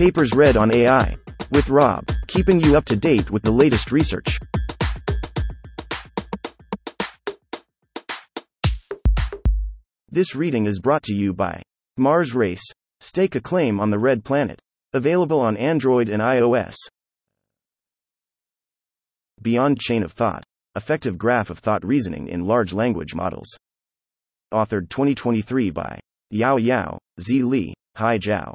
Papers read on AI. With Rob, keeping you up to date with the latest research. This reading is brought to you by Mars Race. Stake a claim on the Red Planet. Available on Android and iOS. Beyond Chain of Thought Effective Graph of Thought Reasoning in Large Language Models. Authored 2023 by Yao Yao, Zi Li, Hai Zhao.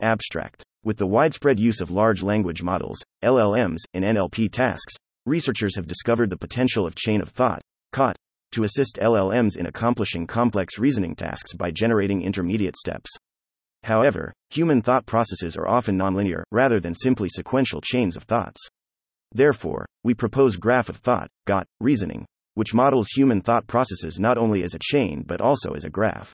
Abstract. With the widespread use of large language models, LLMs, in NLP tasks, researchers have discovered the potential of chain of thought, COT, to assist LLMs in accomplishing complex reasoning tasks by generating intermediate steps. However, human thought processes are often nonlinear, rather than simply sequential chains of thoughts. Therefore, we propose graph of thought, GOT, reasoning, which models human thought processes not only as a chain but also as a graph.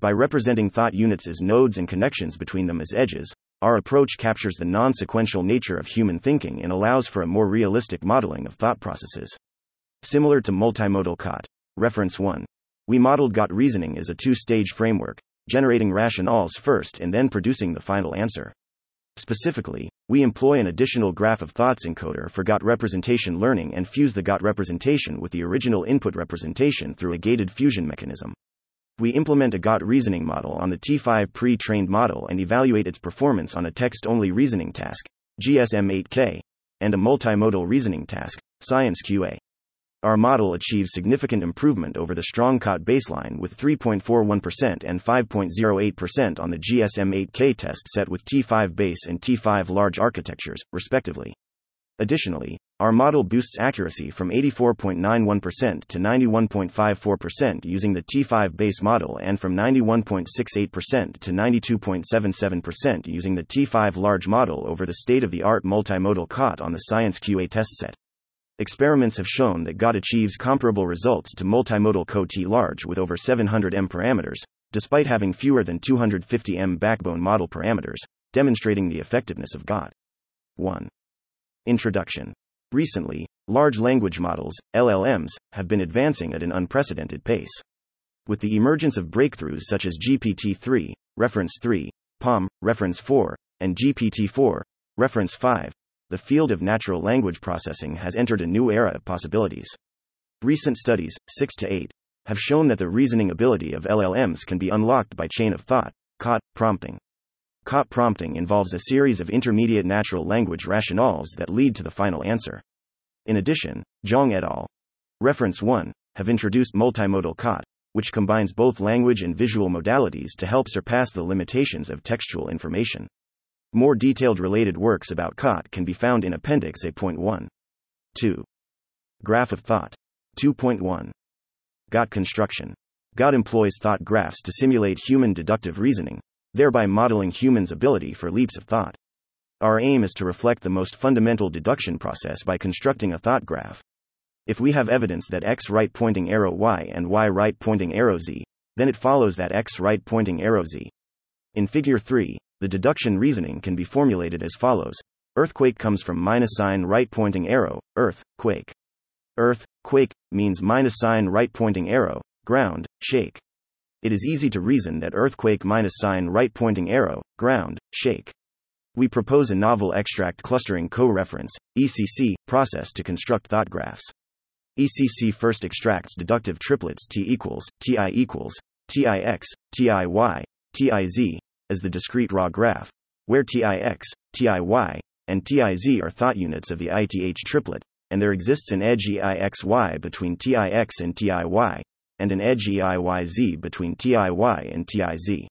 By representing thought units as nodes and connections between them as edges, our approach captures the non sequential nature of human thinking and allows for a more realistic modeling of thought processes. Similar to multimodal COT. Reference 1. We modeled GOT reasoning as a two stage framework, generating rationales first and then producing the final answer. Specifically, we employ an additional graph of thoughts encoder for GOT representation learning and fuse the GOT representation with the original input representation through a gated fusion mechanism. We implement a GOT reasoning model on the T5 pre trained model and evaluate its performance on a text only reasoning task, GSM 8K, and a multimodal reasoning task, Science QA. Our model achieves significant improvement over the strong COT baseline with 3.41% and 5.08% on the GSM 8K test set with T5 base and T5 large architectures, respectively. Additionally, our model boosts accuracy from 84.91% to 91.54% using the T5 base model and from 91.68% to 92.77% using the T5 large model over the state of the art multimodal COT on the Science QA test set. Experiments have shown that GOT achieves comparable results to multimodal CO-T large with over 700 M parameters, despite having fewer than 250 M backbone model parameters, demonstrating the effectiveness of GOT. 1. Introduction. Recently, large language models, LLMs, have been advancing at an unprecedented pace. With the emergence of breakthroughs such as GPT 3, reference 3, PaLM, reference 4, and GPT 4, reference 5, the field of natural language processing has entered a new era of possibilities. Recent studies, 6 to 8, have shown that the reasoning ability of LLMs can be unlocked by chain of thought, COT, prompting. COT prompting involves a series of intermediate natural language rationales that lead to the final answer. In addition, Zhang et al. Reference 1 have introduced multimodal COT, which combines both language and visual modalities to help surpass the limitations of textual information. More detailed related works about COT can be found in Appendix A.1. 2. Graph of Thought. 2.1. GOT construction. GOT employs thought graphs to simulate human deductive reasoning, thereby modeling humans' ability for leaps of thought. Our aim is to reflect the most fundamental deduction process by constructing a thought graph. If we have evidence that x right pointing arrow y and y right pointing arrow z, then it follows that x right pointing arrow z. In Figure 3, the deduction reasoning can be formulated as follows Earthquake comes from minus sign right pointing arrow, earth, quake. Earth, quake, means minus sign right pointing arrow, ground, shake. It is easy to reason that earthquake minus sign right pointing arrow, ground, shake. We propose a novel extract clustering co reference, ECC, process to construct thought graphs. ECC first extracts deductive triplets T equals, TI equals, TIX, TIY, TIZ, as the discrete raw graph, where TIX, TIY, and TIZ are thought units of the ITH triplet, and there exists an edge EIXY between TIX and TIY, and an edge EIYZ between TIY and TIZ.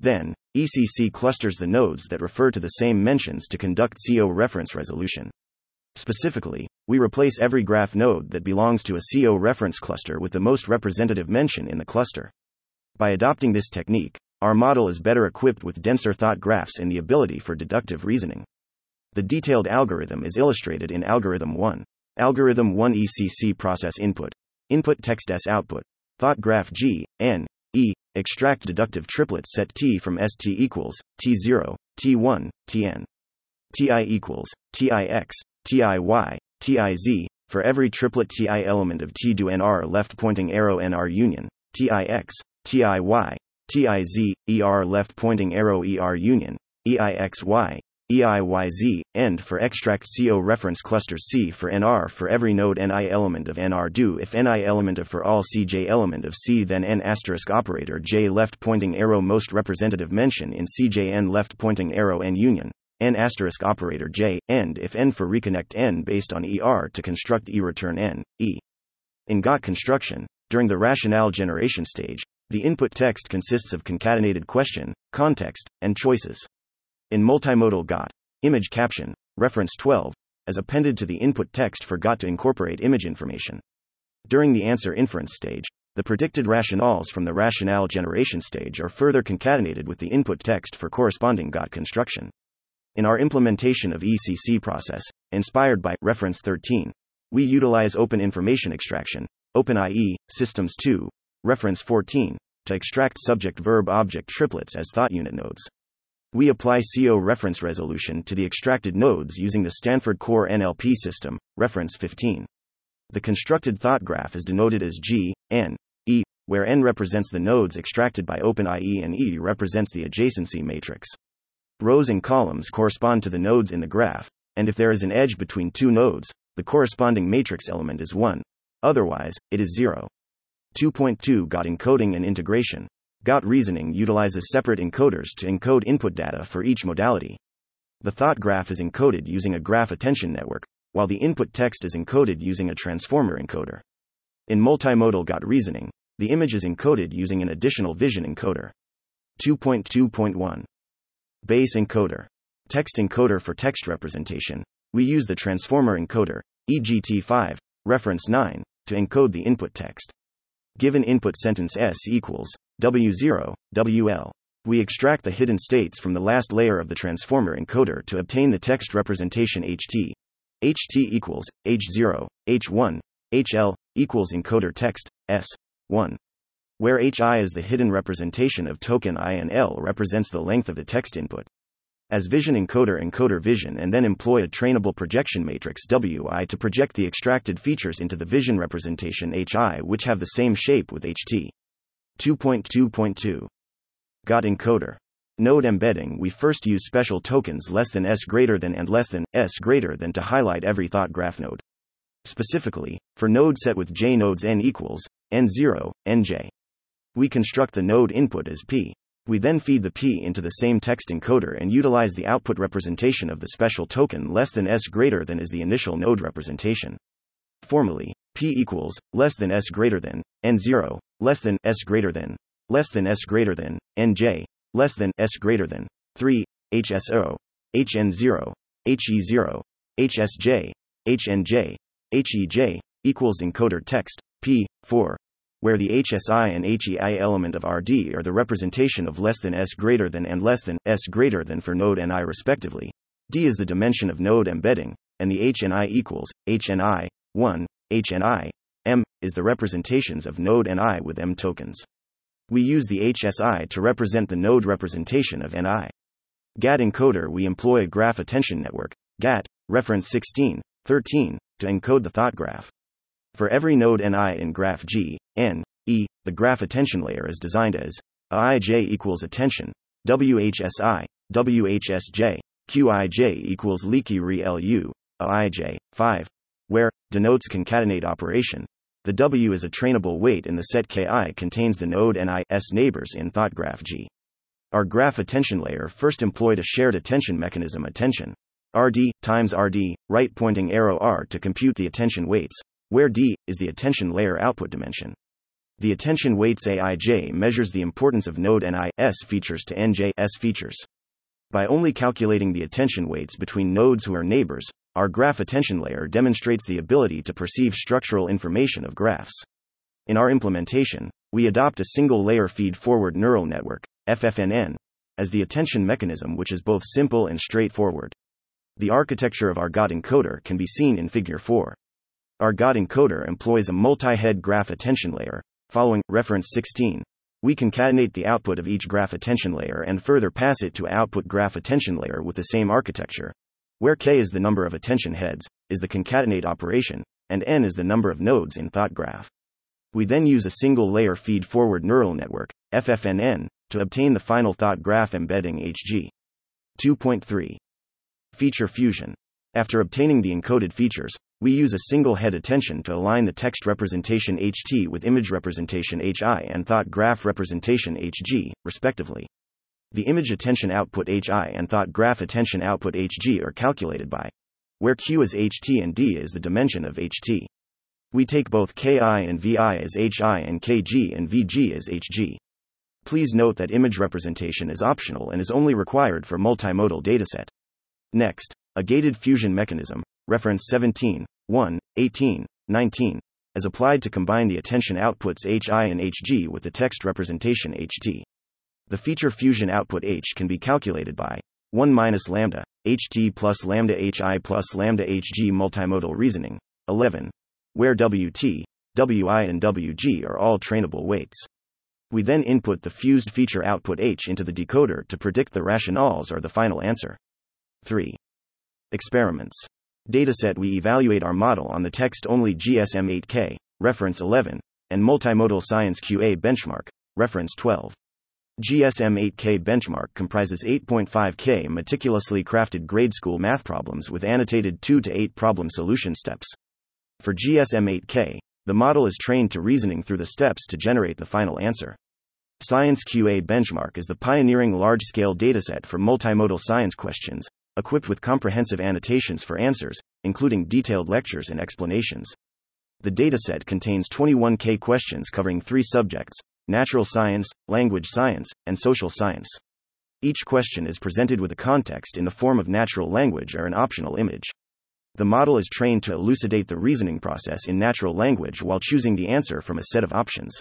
Then, ECC clusters the nodes that refer to the same mentions to conduct CO reference resolution. Specifically, we replace every graph node that belongs to a CO reference cluster with the most representative mention in the cluster. By adopting this technique, our model is better equipped with denser thought graphs and the ability for deductive reasoning. The detailed algorithm is illustrated in Algorithm 1. Algorithm 1 ECC process input. Input text S output. Thought graph G, N, E, extract deductive triplet set T from ST equals, T0, T1, Tn. Ti equals, Tix, Tiy, Tiz, for every triplet Ti element of T do NR left pointing arrow NR union, Tix, Tiy, TIZ, ER left pointing arrow ER union, EIXY, EIYZ, END for extract CO reference cluster C for NR for every node NI element of NR do if NI element of for all CJ element of C then N asterisk operator J left pointing arrow most representative mention in CJN left pointing arrow N union N asterisk operator J end if N for reconnect N based on ER to construct E return N E. In GOT construction, during the rationale generation stage, the input text consists of concatenated question, context, and choices. In multimodal GOT, image caption, reference 12, as appended to the input text for GOT to incorporate image information. During the answer inference stage, the predicted rationales from the rationale generation stage are further concatenated with the input text for corresponding GOT construction. In our implementation of ECC process, inspired by reference 13, we utilize open information extraction, OpenIE, Systems 2, reference 14, to extract subject verb object triplets as thought unit nodes. We apply CO reference resolution to the extracted nodes using the Stanford Core NLP system, reference 15. The constructed thought graph is denoted as G, N, E, where N represents the nodes extracted by OpenIE and E represents the adjacency matrix. Rows and columns correspond to the nodes in the graph, and if there is an edge between two nodes, the corresponding matrix element is 1. Otherwise, it is 0. 2.2 GOT encoding and integration. GOT reasoning utilizes separate encoders to encode input data for each modality. The thought graph is encoded using a graph attention network, while the input text is encoded using a transformer encoder. In multimodal GOT reasoning, the image is encoded using an additional vision encoder. 2.2.1 Base encoder. Text encoder for text representation. We use the transformer encoder, EGT5, reference 9, to encode the input text. Given input sentence S equals W0, WL. We extract the hidden states from the last layer of the transformer encoder to obtain the text representation HT. HT equals H0, H1, HL equals encoder text S1. Where HI is the hidden representation of token I and L represents the length of the text input. As vision encoder encoder vision and then employ a trainable projection matrix WI to project the extracted features into the vision representation HI which have the same shape with HT. 2.2.2 GOT encoder. Node embedding We first use special tokens less than s greater than and less than s greater than to highlight every thought graph node. Specifically, for node set with j nodes n equals n0, nj. We construct the node input as p. We then feed the p into the same text encoder and utilize the output representation of the special token less than s greater than is the initial node representation. Formally, p equals less than s greater than n0 less than s greater than less than s greater than nj less than s greater than 3 hso hn0 he0 hsj hnj hej equals encoder text p 4 where the hsi and hei element of rd are the representation of less than s greater than and less than s greater than for node ni respectively. D is the dimension of node embedding and the hni equals hni 1 hni M is the representations of node and I with M tokens. We use the HSI to represent the node representation of NI. GAT encoder we employ a graph attention network, GAT, reference 16, 13, to encode the thought graph. For every node NI in graph G, N, E, the graph attention layer is designed as IJ equals attention, WHSI, WHSJ, QIJ equals leaky re LU, IJ, 5, where denotes concatenate operation, the W is a trainable weight and the set Ki contains the node and S neighbors in thought graph G. Our graph attention layer first employed a shared attention mechanism attention. RD times RD, right pointing arrow R to compute the attention weights, where D is the attention layer output dimension. The attention weights AIJ measures the importance of node NIS features to NJ S features. By only calculating the attention weights between nodes who are neighbors, our graph attention layer demonstrates the ability to perceive structural information of graphs. In our implementation, we adopt a single layer feed forward neural network, FFNN, as the attention mechanism, which is both simple and straightforward. The architecture of our GOT encoder can be seen in Figure 4. Our GOT encoder employs a multi head graph attention layer, following reference 16. We concatenate the output of each graph attention layer and further pass it to output graph attention layer with the same architecture, where k is the number of attention heads, is the concatenate operation, and n is the number of nodes in thought graph. We then use a single layer feed forward neural network, FFNN, to obtain the final thought graph embedding HG. 2.3. Feature fusion. After obtaining the encoded features, we use a single head attention to align the text representation HT with image representation HI and thought graph representation HG, respectively. The image attention output HI and thought graph attention output HG are calculated by where Q is HT and D is the dimension of HT. We take both KI and VI as HI and KG and VG as HG. Please note that image representation is optional and is only required for multimodal dataset. Next, a gated fusion mechanism, reference 17, 1, 18, 19, is applied to combine the attention outputs HI and HG with the text representation HT. The feature fusion output H can be calculated by 1 minus lambda, HT plus lambda HI plus lambda HG multimodal reasoning, 11, where WT, WI, and WG are all trainable weights. We then input the fused feature output H into the decoder to predict the rationales or the final answer. 3. Experiments. Dataset We evaluate our model on the text only GSM 8K, reference 11, and multimodal science QA benchmark, reference 12. GSM 8K benchmark comprises 8.5K meticulously crafted grade school math problems with annotated 2 to 8 problem solution steps. For GSM 8K, the model is trained to reasoning through the steps to generate the final answer. Science QA Benchmark is the pioneering large scale dataset for multimodal science questions, equipped with comprehensive annotations for answers, including detailed lectures and explanations. The dataset contains 21K questions covering three subjects natural science, language science, and social science. Each question is presented with a context in the form of natural language or an optional image. The model is trained to elucidate the reasoning process in natural language while choosing the answer from a set of options.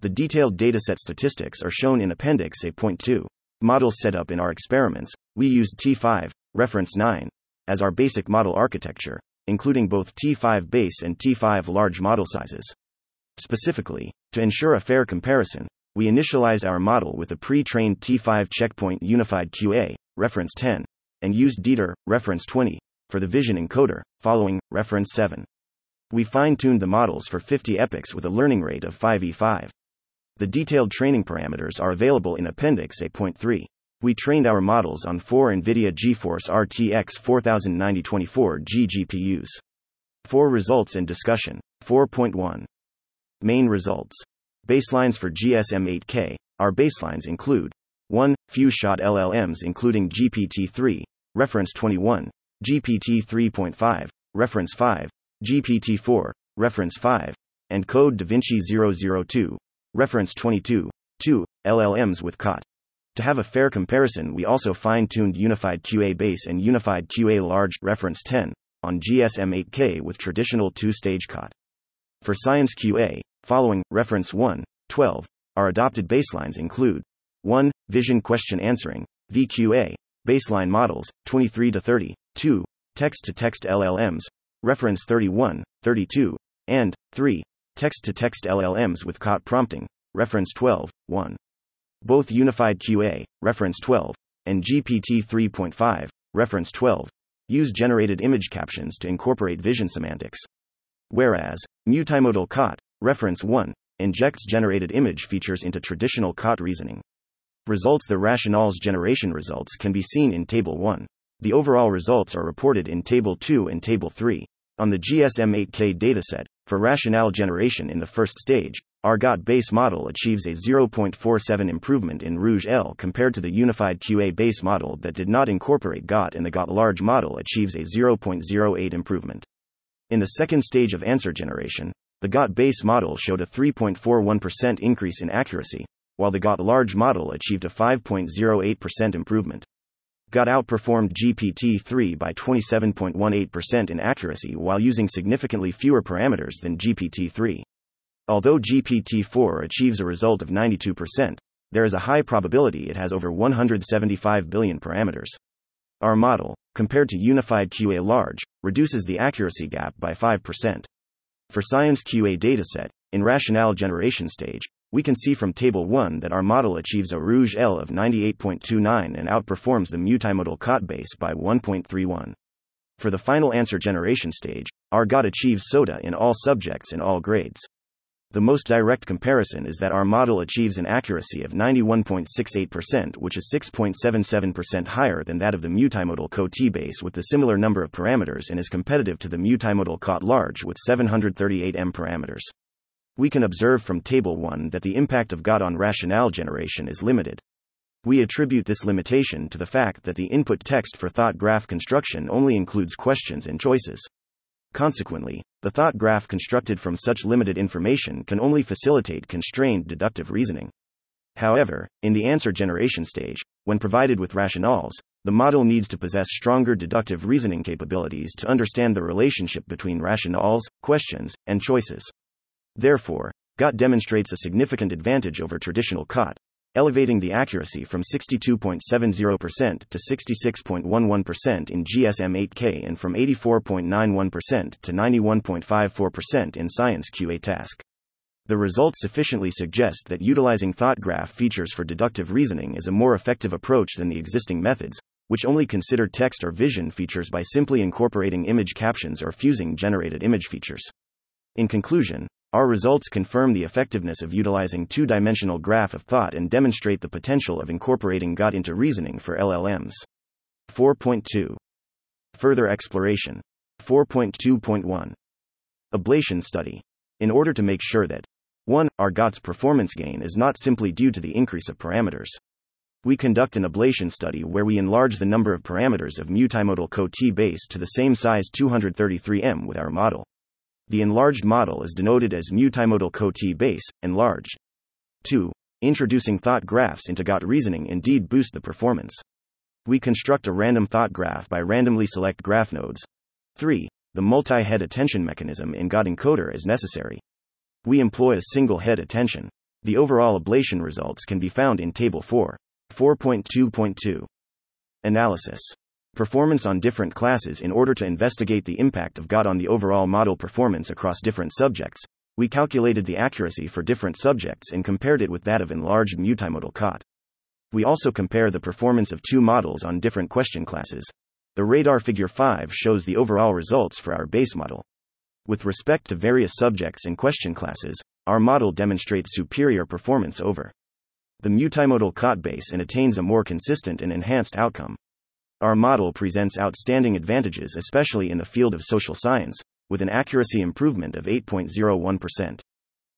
The detailed dataset statistics are shown in Appendix A.2. Model setup in our experiments, we used T5, reference 9, as our basic model architecture, including both T5 base and T5 large model sizes. Specifically, to ensure a fair comparison, we initialized our model with a pre trained T5 checkpoint unified QA, reference 10, and used DETR, reference 20, for the vision encoder, following, reference 7. We fine tuned the models for 50 epochs with a learning rate of 5e5. The detailed training parameters are available in Appendix A.3. We trained our models on four NVIDIA GeForce RTX 4090-24G GPUs. Four results and discussion. 4.1. Main results. Baselines for GSM 8K. Our baselines include 1. Few shot LLMs including GPT 3, reference 21, GPT 3.5, reference 5, GPT 4, reference 5, and Code DaVinci 002, reference 22, 2, LLMs with COT. To have a fair comparison, we also fine tuned Unified QA Base and Unified QA Large, reference 10, on GSM 8K with traditional two stage COT. For Science QA, following, reference 1, 12, our adopted baselines include 1. Vision question answering, VQA, baseline models, 23 to 30, 2. Text to text LLMs, reference 31, 32, and 3 text to text LLMs with COT prompting, reference 12, 1. Both Unified QA, reference 12, and GPT 3.5, reference 12, use generated image captions to incorporate vision semantics. Whereas, multimodal COT, reference 1, injects generated image features into traditional COT reasoning. Results The rationales generation results can be seen in Table 1. The overall results are reported in Table 2 and Table 3. On the GSM 8K dataset, for rationale generation in the first stage, our GOT base model achieves a 0.47 improvement in Rouge L compared to the unified QA base model that did not incorporate GOT, and the GOT large model achieves a 0.08 improvement. In the second stage of answer generation, the GOT base model showed a 3.41% increase in accuracy, while the GOT large model achieved a 5.08% improvement. GOT outperformed GPT 3 by 27.18% in accuracy while using significantly fewer parameters than GPT 3. Although GPT 4 achieves a result of 92%, there is a high probability it has over 175 billion parameters. Our model, compared to Unified QA Large, reduces the accuracy gap by 5%. For Science QA dataset, in rationale generation stage, we can see from Table 1 that our model achieves a Rouge L of 98.29 and outperforms the multimodal COT base by 1.31. For the final answer generation stage, our GOT achieves SOTA in all subjects in all grades. The most direct comparison is that our model achieves an accuracy of 91.68%, which is 6.77% higher than that of the multimodal CoT base with the similar number of parameters and is competitive to the multimodal COT large with 738 M parameters. We can observe from Table 1 that the impact of GOT on rationale generation is limited. We attribute this limitation to the fact that the input text for thought graph construction only includes questions and choices. Consequently, the thought graph constructed from such limited information can only facilitate constrained deductive reasoning. However, in the answer generation stage, when provided with rationales, the model needs to possess stronger deductive reasoning capabilities to understand the relationship between rationales, questions, and choices. Therefore, GOT demonstrates a significant advantage over traditional COT, elevating the accuracy from 62.70% to 66.11% in GSM 8K and from 84.91% to 91.54% in Science QA task. The results sufficiently suggest that utilizing thought graph features for deductive reasoning is a more effective approach than the existing methods, which only consider text or vision features by simply incorporating image captions or fusing generated image features. In conclusion, our results confirm the effectiveness of utilizing two dimensional graph of thought and demonstrate the potential of incorporating GOT into reasoning for LLMs. 4.2. Further exploration. 4.2.1. Ablation study. In order to make sure that 1. Our GOT's performance gain is not simply due to the increase of parameters. We conduct an ablation study where we enlarge the number of parameters of multimodal CoT base to the same size 233M with our model. The enlarged model is denoted as multimodal CoT base, enlarged. 2. Introducing thought graphs into GOT reasoning indeed boost the performance. We construct a random thought graph by randomly select graph nodes. 3. The multi head attention mechanism in GOT encoder is necessary. We employ a single head attention. The overall ablation results can be found in Table 4. 4.2.2. Analysis performance on different classes in order to investigate the impact of GOT on the overall model performance across different subjects. We calculated the accuracy for different subjects and compared it with that of enlarged multimodal COT. We also compare the performance of two models on different question classes. The radar figure 5 shows the overall results for our base model. With respect to various subjects and question classes, our model demonstrates superior performance over the multimodal COT base and attains a more consistent and enhanced outcome. Our model presents outstanding advantages, especially in the field of social science, with an accuracy improvement of 8.01%.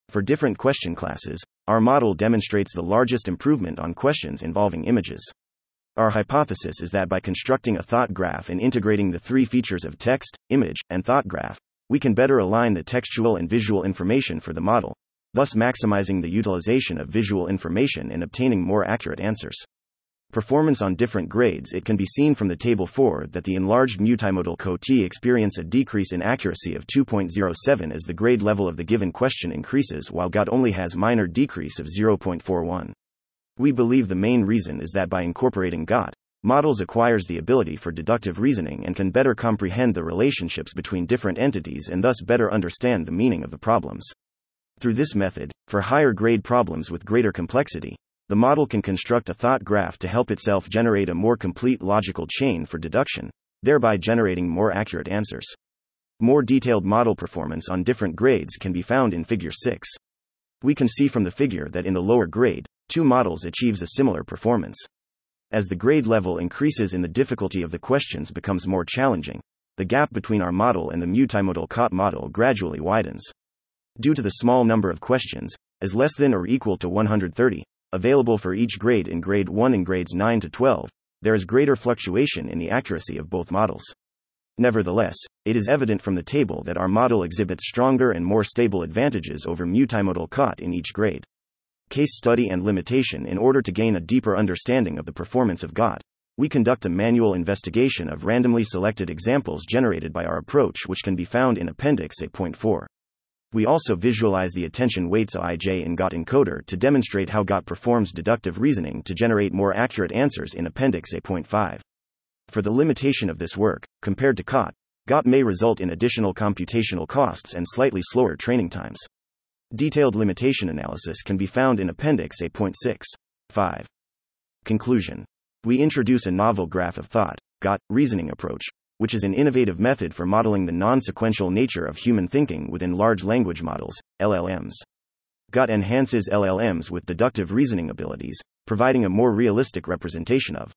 For different question classes, our model demonstrates the largest improvement on questions involving images. Our hypothesis is that by constructing a thought graph and integrating the three features of text, image, and thought graph, we can better align the textual and visual information for the model, thus maximizing the utilization of visual information and obtaining more accurate answers performance on different grades, it can be seen from the Table 4 that the enlarged multimodal CoT experience a decrease in accuracy of 2.07 as the grade level of the given question increases, while GOT only has minor decrease of 0.41. We believe the main reason is that by incorporating GOT, models acquires the ability for deductive reasoning and can better comprehend the relationships between different entities and thus better understand the meaning of the problems. Through this method, for higher grade problems with greater complexity, the model can construct a thought graph to help itself generate a more complete logical chain for deduction, thereby generating more accurate answers. More detailed model performance on different grades can be found in Figure 6. We can see from the figure that in the lower grade, two models achieves a similar performance. As the grade level increases and the difficulty of the questions becomes more challenging, the gap between our model and the multimodal COT model gradually widens. Due to the small number of questions, as less than or equal to 130, available for each grade in grade 1 and grades 9 to 12, there is greater fluctuation in the accuracy of both models. Nevertheless, it is evident from the table that our model exhibits stronger and more stable advantages over multimodal COT in each grade. Case study and limitation In order to gain a deeper understanding of the performance of GOT, we conduct a manual investigation of randomly selected examples generated by our approach, which can be found in Appendix A.4. We also visualize the attention weights IJ in GOT encoder to demonstrate how GOT performs deductive reasoning to generate more accurate answers in Appendix A.5. For the limitation of this work, compared to COT, GOT may result in additional computational costs and slightly slower training times. Detailed limitation analysis can be found in Appendix A.6. 5. Conclusion We introduce a novel graph of thought, GOT, reasoning approach, which is an innovative method for modeling the non sequential nature of human thinking within large language models, LLMs. GOT enhances LLMs with deductive reasoning abilities, providing a more realistic representation of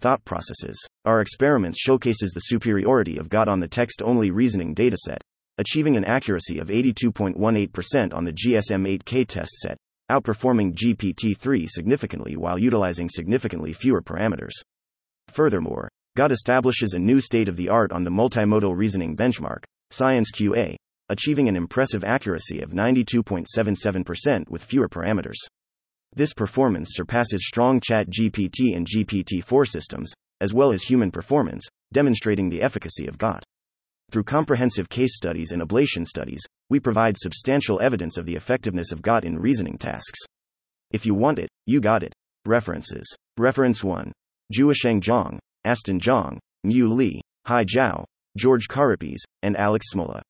thought processes. Our experiments showcases the superiority of GOT on the text-only reasoning dataset, achieving an accuracy of 82.18% on the GSM-8K test set, outperforming GPT-3 significantly while utilizing significantly fewer parameters. Furthermore, GOT establishes a new state-of-the-art on the multimodal reasoning benchmark, Science QA, achieving an impressive accuracy of 92.77% with fewer parameters. This performance surpasses strong ChatGPT and GPT-4 systems, as well as human performance, demonstrating the efficacy of GOT. Through comprehensive case studies and ablation studies, we provide substantial evidence of the effectiveness of GOT in reasoning tasks. If you want it, you got it. References. Reference 1. Zhuosheng Zhang, Aston Zhang, Mu Li, Hai Zhao, George Karypis, and Alex Smola.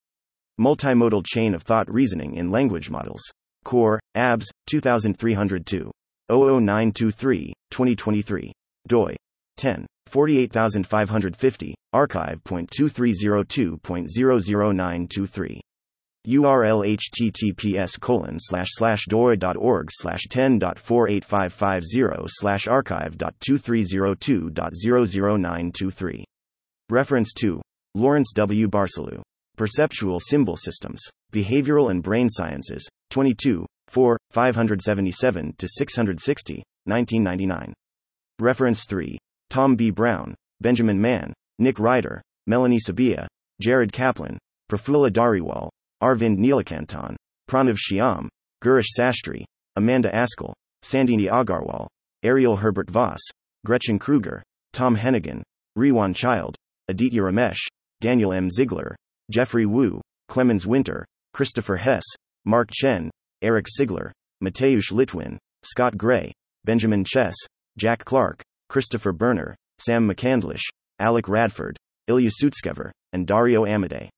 Multimodal Chain of Thought Reasoning in Language Models. Core, ABS, 2302. 00923, 2023. doi. 10. 48550, arXiv.2302.00923. URL https colon slash slash doi.org slash 10.48550 slash arXiv.2302.00923. Reference 2. Lawrence W. Barsalou. Perceptual Symbol Systems. Behavioral and Brain Sciences. 22, 4, 577 to 660, 1999. Reference 3. Tom B. Brown, Benjamin Mann, Nick Ryder, Melanie Subbiah, Jared Kaplan, Prafulla Dhariwal, Arvind Neelakantan, Pranav Shyam, Girish Sastry, Amanda Askell, Sandhini Agarwal, Ariel Herbert Voss, Gretchen Krueger, Tom Hennigan, Rewon Child, Aditya Ramesh, Daniel M. Ziegler, Jeffrey Wu, Clemens Winter, Christopher Hesse, Mark Chen, Eric Sigler, Mateusz Litwin, Scott Gray, Benjamin Chess, Jack Clark, Christopher Berner, Sam McCandlish, Alec Radford, Ilya Sutskever, and Dario Amodei.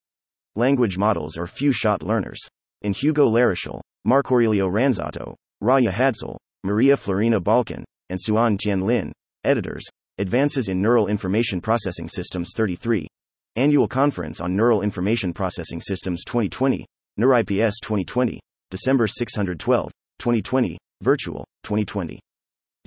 Language models are few shot learners. In Hugo Larochelle, Marc Aurelio Ranzato, Raia Hadsell, Maria Florina Balcan, and Hsuan Tien Lin, editors, Advances in Neural Information Processing Systems 33. Annual Conference on Neural Information Processing Systems 2020, NeurIPS 2020, December 612, 2020, Virtual, 2020.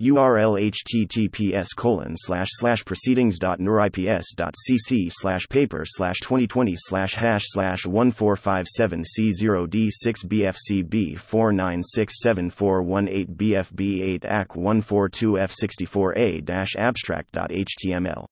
URL https colon slash slash proceedings.neurips.cc slash paper slash 2020 slash hash slash 1457C0D6BFCB 4967418BFB8 AC 142F64A abstract.html.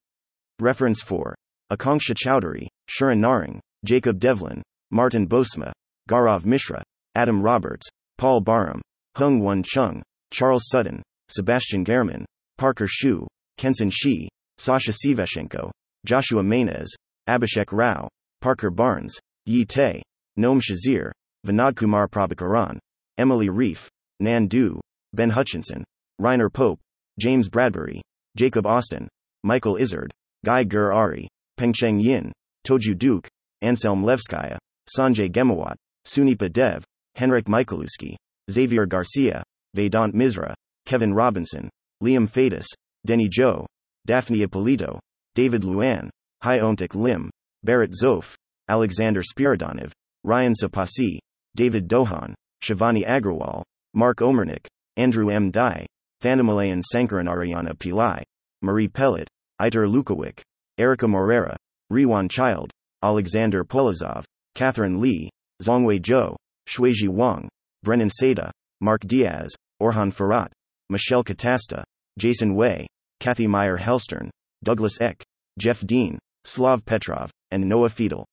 Reference 4. Aakanksha Chowdhery, Sharan Narang, Jacob Devlin, Maarten Bosma, Gaurav Mishra, Adam Roberts, Paul Barham, Hyung Won Chung, Charles Sutton, Sebastian Gehrmann, Parker Schuh, Kensen Shi, Sasha Sivashenko, Joshua Maynez, Abhishek Rao, Parker Barnes, Yi Tay, Noam Shazeer, Vinod Kumar Prabhakaran, Emily Reif, Nan Du, Ben Hutchinson, Reiner Pope, James Bradbury, Jacob Austin, Michael Isard, Guy Gur Ari, Pengcheng Yin, Toju Duke, Anselm Levskaya, Sanjay Ghemawat, Sunipa Dev, Henrik Michalewski, Xavier Garcia, Vedant Misra, Kevin Robinson, Liam Fedus, Denny Zhou, Daphne Ippolito, David Luan, Hyeontaek Lim, Barret Zoph, Alexander Spiridonov, Ryan Sepassi, David Dohan, Shivani Agrawal, Mark Omernik, Andrew M. Dai, Thanamalayan Sankaran Ariana Pillai, Marie Pellat, Iter Lukowick, Erica Moreira, Rewon Child, Alexander Polozov, Catherine Lee, Zongwei Zhou, Xuezhi Wang, Brennan Saeta, Mark Diaz, Orhan Firat, Michele Catasta, Jason Wei, Kathy Meier Hellstern, Douglas Eck, Jeff Dean, Slav Petrov, and Noah Fiedel.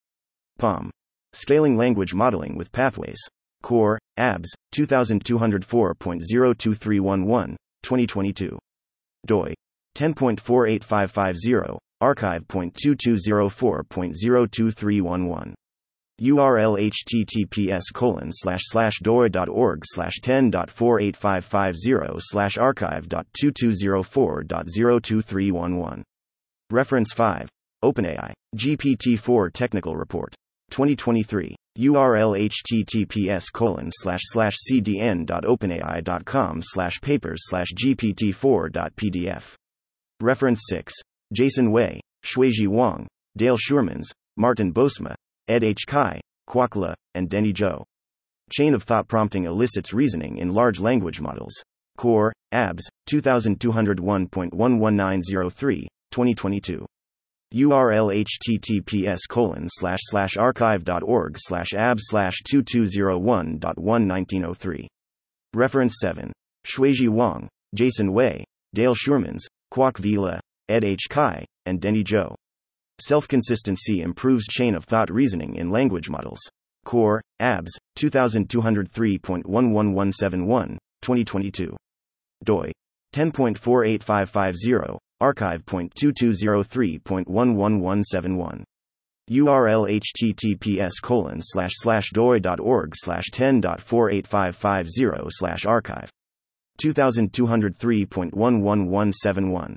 PaLM. Scaling Language Modeling with Pathways. Core, ABS, 2204.02311, 2022. doi. 10.48550, arXiv.2204.02311. URL https colon slash slash doi.org slash 10.48550 slash arXiv.2204.02311. Reference 5. OpenAI. GPT-4 Technical Report. 2023. URL https colon slash slash cdn.openai.com slash papers slash gpt4.pdf. Reference 6. Jason Wei, Xuezhi Wang, Dale Schuurmans, Maarten Bosma, Ed H. Kai, Kwakla, and Denny Zhou. Chain of thought prompting elicits reasoning in large language models. Core, ABS, 2201.11903, 2022. URL https colon slash slash arxiv.org slash abs slash 2201.11903. Reference 7. Xuezhi Wang, Jason Wei, Dale Schuurmans, Kwok Vila, Ed H. Kai, and Denny Zhou. Self consistency improves chain of thought reasoning in language models. Core, ABS, 2203.11171, 2022. doi. 10.48550, arXiv.2203.11171. URL https colon slash slash doi.org slash 10.48550 slash arXiv. 2203.11171.